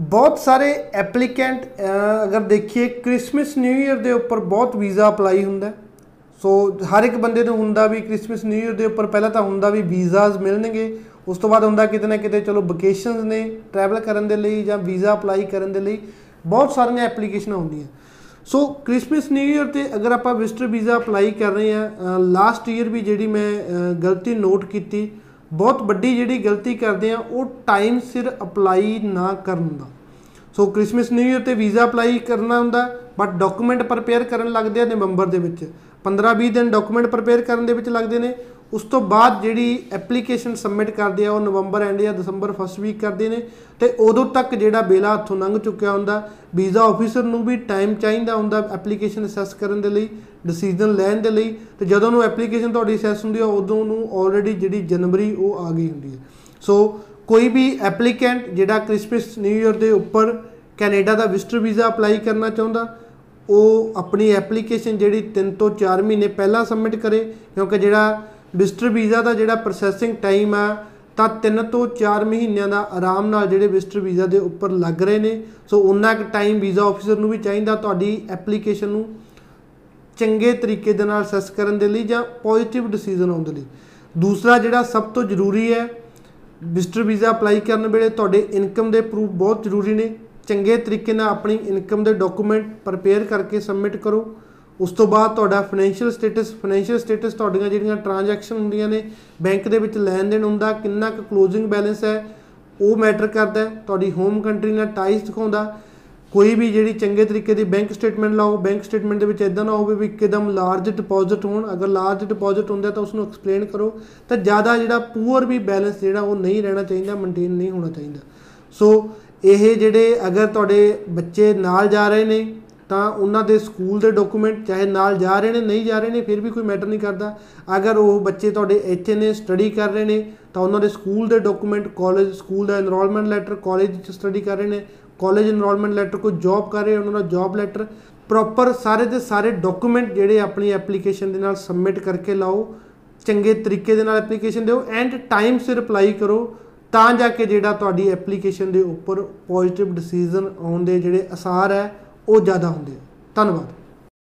ਬਹੁਤ ਸਾਰੇ ਐਪਲੀਕੈਂਟ ਅਗਰ ਦੇਖੀਏ ਕ੍ਰਿਸਮਸ ਨਿਊ ਇਅਰ ਦੇ ਉੱਪਰ ਬਹੁਤ ਵੀਜ਼ਾ ਅਪਲਾਈ ਹੁੰਦਾ ਹੈ। ਸੋ ਹਰ ਇੱਕ ਬੰਦੇ ਨੂੰ ਹੁੰਦਾ ਵੀ ਕ੍ਰਿਸਮਸ ਨਿਊ ਇਅਰ ਦੇ ਉੱਪਰ ਪਹਿਲਾਂ ਤਾਂ ਹੁੰਦਾ ਵੀ ਵੀਜ਼ਾਸ ਮਿਲਣਗੇ ਉਸ ਤੋਂ ਬਾਅਦ ਹੁੰਦਾ ਕਿਤੇ ਨਾ ਕਿਤੇ ਚਲੋ ਵਕੇਸ਼ਨਸ ਨੇ ਟਰੈਵਲ ਕਰਨ ਦੇ ਲਈ ਜਾਂ ਵੀਜ਼ਾ ਅਪਲਾਈ ਕਰਨ ਦੇ ਲਈ ਬਹੁਤ ਸਾਰੀਆਂ ਐਪਲੀਕੇਸ਼ਨਾਂ ਹੁੰਦੀਆਂ ਸੋ ਕ੍ਰਿਸਮਸ ਨਿਊ ਇਅਰ ਤੇ ਅਗਰ ਆਪਾਂ ਵਿਜ਼ਟਰ ਵੀਜ਼ਾ ਅਪਲਾਈ ਕਰ ਰਹੇ ਆ ਲਾਸਟ ਈਅਰ ਵੀ ਜਿਹੜੀ ਮੈਂ ਅ, ਗਲਤੀ ਨੋਟ ਕੀਤੀ ਬਹੁਤ ਵੱਡੀ ਜਿਹੜੀ ਗਲਤੀ ਕਰਦੇ ਆ, ਉਹ ਟਾਈਮ ਸਿਰ ਅਪਲਾਈ ਨਾ ਕਰਨ ਦਾ। ਸੋ ਕ੍ਰਿਸਮਸ ਨਿਊ ਇਅਰ ਤੇ ਵੀਜ਼ਾ ਅਪਲਾਈ ਕਰਨਾ ਹੁੰਦਾ ਬਟ ਡਾਕੂਮੈਂਟ ਪ੍ਰਪੇਅਰ ਕਰਨ ਲੱਗਦੇ ਆ ਨਵੰਬਰ ਦੇ ਵਿੱਚ। 15-20 ਦਿਨ ਡਾਕੂਮੈਂਟ ਪ੍ਰਪੇਅਰ ਕਰਨ ਦੇ ਵਿੱਚ ਲੱਗਦੇ ਨੇ। ਉਸ ਤੋਂ ਬਾਅਦ ਜਿਹੜੀ ਐਪਲੀਕੇਸ਼ਨ ਸਬਮਿਟ ਕਰਦੇ ਆ, ਉਹ ਨਵੰਬਰ ਐਂਡ ਜਾਂ ਦਸੰਬਰ ਫਸਟ ਵੀਕ ਕਰਦੇ ਨੇ ਤੇ ਉਦੋਂ ਤੱਕ ਜਿਹੜਾ ਬੇਲਾ ਹੱਥੋਂ ਲੰਘ ਚੁੱਕਿਆ ਹੁੰਦਾ ਵੀਜ਼ਾ ਆਫੀਸਰ ਨੂੰ ਵੀ ਟਾਈਮ ਚਾਹੀਦਾ ਹੁੰਦਾ ਐਪਲੀਕੇਸ਼ਨ ਅਸੈਸ ਕਰਨ ਦੇ ਲਈ ਡਿਸੀਜਨ ਲੈਣ ਦੇ ਲਈ ਤੇ ਜਦੋਂ ਨੂੰ ਐਪਲੀਕੇਸ਼ਨ ਤੁਹਾਡੀ ਅਸੈਸ ਹੁੰਦੀ ਆ, ਉਦੋਂ ਨੂੰ ਆਲਰੇਡੀ ਜਿਹੜੀ ਜਨਵਰੀ ਉਹ ਆ ਗਈ ਹੁੰਦੀ ਹੈ ਸੋ ਕੋਈ ਵੀ ਐਪਲੀਕੈਂਟ ਜਿਹੜਾ ਕ੍ਰਿਸਮਸ ਨਿਊ ਇਅਰ ਦੇ ਉੱਪਰ ਕੈਨੇਡਾ ਦਾ ਵਿਜ਼ਟਰ ਵੀਜ਼ਾ ਅਪਲਾਈ ਕਰਨਾ ਚਾਹੁੰਦਾ, ਉਹ ਆਪਣੀ ਐਪਲੀਕੇਸ਼ਨ ਜਿਹੜੀ 3 ਤੋਂ 4 ਮਹੀਨੇ ਪਹਿਲਾਂ ਸਬਮਿਟ ਕਰੇ, ਕਿਉਂਕਿ ਜਿਹੜਾ ਵਿਜ਼ਟਰ ਵੀਜ਼ਾ ਦਾ ਜਿਹੜਾ ਪ੍ਰੋਸੈਸਿੰਗ ਟਾਈਮ ਆ, ਤਾਂ 3 ਤੋਂ 4 ਮਹੀਨਿਆਂ ਦਾ ਆਰਾਮ ਨਾਲ ਜਿਹੜੇ ਵਿਜ਼ਟਰ ਵੀਜ਼ਾ ਦੇ ਉੱਪਰ ਲੱਗ ਰਹੇ ਨੇ। ਸੋ ਉਨਾ ਕੁ ਟਾਈਮ ਵੀਜ਼ਾ ਆਫੀਸਰ ਨੂੰ ਵੀ ਚਾਹੀਦਾ, ਤੁਹਾਡੀ ਐਪਲੀਕੇਸ਼ਨ ਨੂੰ ਚੰਗੇ ਤਰੀਕੇ ਦੇ ਨਾਲ ਅਸੈਸ ਕਰਨ ਦੇ ਲਈ ਜਾਂ ਪੋਜ਼ਿਟਿਵ ਡਿਸੀਜਨ ਆਉਣ ਦੇ ਲਈ। ਦੂਸਰਾ ਜਿਹੜਾ ਸਭ ਤੋਂ ਜ਼ਰੂਰੀ ਹੈ ਵਿਜ਼ਟਰ ਵੀਜ਼ਾ ਅਪਲਾਈ ਕਰਨ ਵੇਲੇ ਤੁਹਾਡੇ ਇਨਕਮ ਦੇ ਪ੍ਰੂਫ ਬਹੁਤ ਜ਼ਰੂਰੀ ਨੇ। ਚੰਗੇ ਤਰੀਕੇ ਨਾਲ ਆਪਣੀ ਇਨਕਮ ਦੇ ਡਾਕੂਮੈਂਟ ਪ੍ਰਪੇਅਰ ਕਰਕੇ ਸਬਮਿਟ ਕਰੋ। ਉਸ ਤੋਂ ਬਾਅਦ ਤੁਹਾਡਾ ਫਾਈਨੈਂਸ਼ੀਅਲ ਸਟੇਟਸ ਫਾਈਨੈਂਸ਼ੀਅਲ ਸਟੇਟਸ ਤੁਹਾਡੀਆਂ ਜਿਹੜੀਆਂ ਟ੍ਰਾਂਜੈਕਸ਼ਨ ਹੁੰਦੀਆਂ ਨੇ ਬੈਂਕ ਦੇ ਵਿੱਚ ਲੈਣ ਦੇਣ ਹੁੰਦਾ, ਕਿੰਨਾ ਕੁ ਕਲੋਜ਼ਿੰਗ ਬੈਲੈਂਸ ਹੈ, ਉਹ ਮੈਟਰ ਕਰਦਾ ਹੈ। ਤੁਹਾਡੀ ਹੋਮ ਕੰਟਰੀ ਨਾਲ ਟਾਈਜ਼ ਦਿਖਾਉਂਦਾ। ਕੋਈ ਵੀ ਜਿਹੜੀ ਚੰਗੇ ਤਰੀਕੇ ਦੀ ਬੈਂਕ ਸਟੇਟਮੈਂਟ ਲਾਓ ਬੈਂਕ ਸਟੇਟਮੈਂਟ ਦੇ ਵਿੱਚ ਇਦਾਂ ਨਾ ਹੋਵੇ ਵੀ ਇੱਕਦਮ ਲਾਰਜ ਡਿਪੋਜ਼ਿਟ ਹੋਣ। ਅਗਰ ਲਾਰਜ ਡਿਪੋਜ਼ਿਟ ਹੁੰਦਾ ਤਾਂ ਉਸ ਨੂੰ ਐਕਸਪਲੇਨ ਕਰੋ। ਤਾਂ ਜ਼ਿਆਦਾ ਜਿਹੜਾ ਪੂਅਰ ਵੀ ਬੈਲੈਂਸ ਜਿਹੜਾ ਉਹ ਨਹੀਂ ਰਹਿਣਾ ਚਾਹੀਦਾ ਮੇਨਟੇਨ ਨਹੀਂ ਹੋਣਾ ਚਾਹੀਦਾ। ਸੋ ਇਹ ਜਿਹੜੇ ਅਗਰ ਤੁਹਾਡੇ ਬੱਚੇ ਨਾਲ ਜਾ ਰਹੇ ਨੇ ਤਾਂ ਉਹਨਾਂ ਦੇ ਸਕੂਲ ਦੇ ਡਾਕੂਮੈਂਟ ਚਾਹੇ ਨਾਲ ਜਾ ਰਹੇ ਨੇ, ਨਹੀਂ ਜਾ ਰਹੇ ਨੇ, ਫਿਰ ਵੀ ਕੋਈ ਮੈਟਰ ਨਹੀਂ ਕਰਦਾ। ਅਗਰ ਉਹ ਬੱਚੇ ਤੁਹਾਡੇ ਇੱਥੇ ਨੇ, ਸਟੱਡੀ ਕਰ ਰਹੇ ਨੇ, ਤਾਂ ਉਹਨਾਂ ਦੇ ਸਕੂਲ ਦੇ ਡਾਕੂਮੈਂਟ, ਕਾਲਜ, ਸਕੂਲ ਦਾ ਐਨਰੋਲਮੈਂਟ ਲੈਟਰ ਕਾਲਜ ਵਿੱਚ ਸਟੱਡੀ ਕਰ ਰਹੇ ਨੇ। ਕਾਲਜ ਐਨਰੋਲਮੈਂਟ ਲੈਟਰ ਕੋਈ ਜੌਬ ਕਰ ਰਹੇ, ਉਹਨਾਂ ਦਾ ਜੌਬ ਲੈਟਰ ਪ੍ਰੋਪਰ ਸਾਰੇ ਦੇ ਸਾਰੇ ਡਾਕੂਮੈਂਟ ਜਿਹੜੇ ਆਪਣੀ ਐਪਲੀਕੇਸ਼ਨ ਦੇ ਨਾਲ ਸਬਮਿਟ ਕਰਕੇ ਲਾਓ। ਚੰਗੇ ਤਰੀਕੇ ਦੇ ਨਾਲ ਐਪਲੀਕੇਸ਼ਨ ਦਿਓ ਐਂਡ ਟਾਈਮ ਸਿਰ ਅਪਲਾਈ ਕਰੋ ਤਾਂ ਜਾ ਕੇ ਜਿਹੜਾ ਤੁਹਾਡੀ ਐਪਲੀਕੇਸ਼ਨ ਦੇ ਉੱਪਰ ਪੋਜ਼ਿਟਿਵ ਡਿਸੀਜਨ ਆਉਣ ਦੇ ਜਿਹੜੇ ਅਸਾਰ ਹੈ ਉਹ ਜ਼ਿਆਦਾ ਹੁੰਦੇ ਆ। ਧੰਨਵਾਦ।